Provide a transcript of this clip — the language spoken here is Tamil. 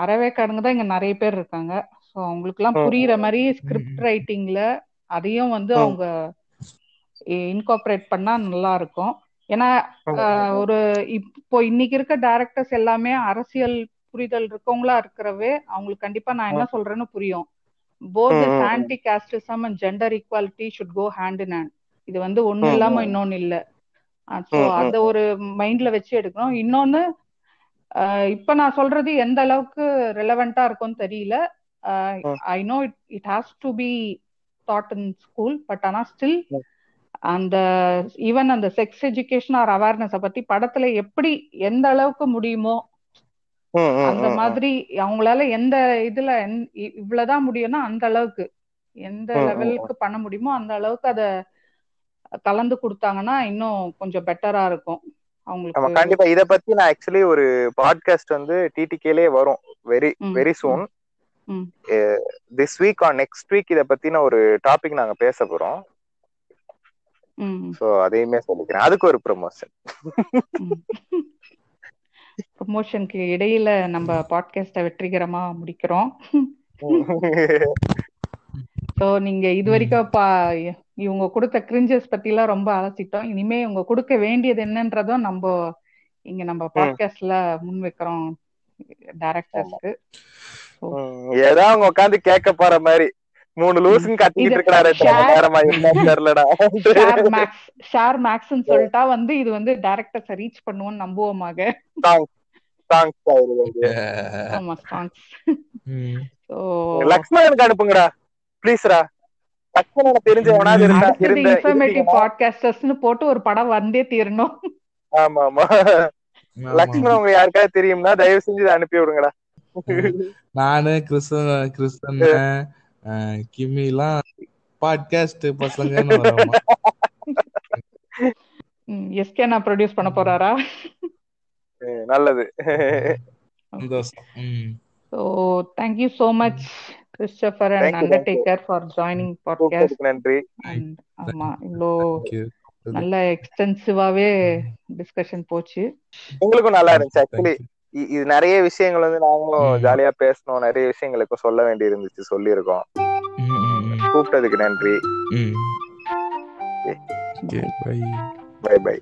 அறவேக்காடுங்க தான் இங்க நிறைய பேர் இருக்காங்க. ஸோ அவங்களுக்குலாம் புரியுற மாதிரி ஸ்கிரிப்ட் ரைட்டிங்ல அதையும் வந்து அவங்க இன்கார்பரேட் பண்ணா நல்லா இருக்கும். ஏன்னா ஒரு இப்போ இன்னைக்கு இருக்க டேரக்டர்ஸ் எல்லாமே அரசியல் புரிதல் இருக்கவங்களா இருக்கிறவே அவங்களுக்கு கண்டிப்பா நான் என்ன சொல்றேன்னு புரியும். Both anti casteism and gender equality should go hand in hand இது வந்து ஒண்ணு இல்லாம இன்னொன்னு இல்ல. ஸோ அத ஒரு மைண்ட்ல வச்சு எடுக்கணும். இன்னொன்னு இப்ப நான் சொல்றது எந்த அளவுக்கு ரெலவெண்டா இருக்கும்னு தெரியல. I know it it has to be taught in school but ஆனா ஸ்டில் அந்த ஈவன் அந்த செக்ஸ் எஜுகேஷன் ஆர் அவேர்னஸ் பத்தி படத்துல எப்படி எந்த அளவுக்கு முடியுமோ அந்த மாதிரி அவங்களால எந்த இதுல இவ்வளவுதான் முடியும்னா அந்த அளவுக்கு எந்த லெவலுக்கு பண்ண முடியுமோ அந்த அளவுக்கு அத கலந்து கொடுத்தாங்கன்னா இன்னும் கொஞ்சம் பெட்டரா இருக்கும். அவங்களுக்கு கண்டிப்பா. இத பத்தி நான் ஆக்சுவலி ஒரு பாட்காஸ்ட் வந்து டிடிகேலே வரும். Very very soon this week on next week இத பத்தின ஒரு டாபிக் நாங்க பேச போறோம். சோ அதையுமே சொல்லிக்கிறேன். அதுக்கு ஒரு ப்ரொமோஷன் ப்ரொமோஷனுக்கு இடையில நம்ம பாட்காஸ்ட வெற்றிகரமா முடிக்கிறோம். ஸோ நீங்க இது வரைக்கும் இவங்க கொடுத்த கிரிஞ்சஸ் பத்தி எல்லாம் ரொம்ப அலசிட்டோம். இனிமே இவங்க கொடுக்க வேண்டியது என்னன்றதும் நம்ம இங்க நம்ம பாட்காஸ்ட்ல முன் வைக்கிறோம் டைரக்டர்ஸ்க்கு ஏதோ அவங்க உட்காந்து கேட்க போற மாதிரி. மூணு லூசுன்னு கத்திட்டு இருக்கிறாரு தெரியலடா. ஷேர் மேக்ஸ்னு சொல்லிட்டா வந்து இது வந்து டைரக்டர்ஸ் ரீச் பண்ணுவோம்னு நம்புவோமாக ஆமா சாங்ஸ் லக்ஷ்மணனுக்கு அனுப்புங்கடா. ப்ளீஸ்ரா லக்ஷ்மணனை இருந்தா போட்டு ஒரு படம் வந்தே தீரணும். ஆமா ஆமா லக்ஷ்மணன் யாருக்காவது தெரியும்னா தயவு செஞ்சு அனுப்பி விடுங்கடா. நானு கிறிஸ்தன் கிறிஸ்தன் கிமி எல்லாம் பாட்காஸ்ட் எஸ்கே நான் ப்ரொடியூஸ் பண்ண போறாரா? நல்லது. சந்தோஷம். So thank you so much Christopher and Undertaker for joining podcast நன்றி ஆமா இவ்வளோ நல்ல எக்ஸ்டென்சிவாவே டிஸ்கஷன் போச்சு. உங்களுக்கும் நல்லா இருந்துச்சு. ஆக்சுவலி இது நிறைய விஷயங்கள் வந்து நாங்களும் ஜாலியா பேசணும். நிறைய விஷயங்களுக்கு சொல்ல வேண்டி இருந்துச்சு சொல்லியிருக்கோம் கூப்பிட்டதுக்கு நன்றி. By by by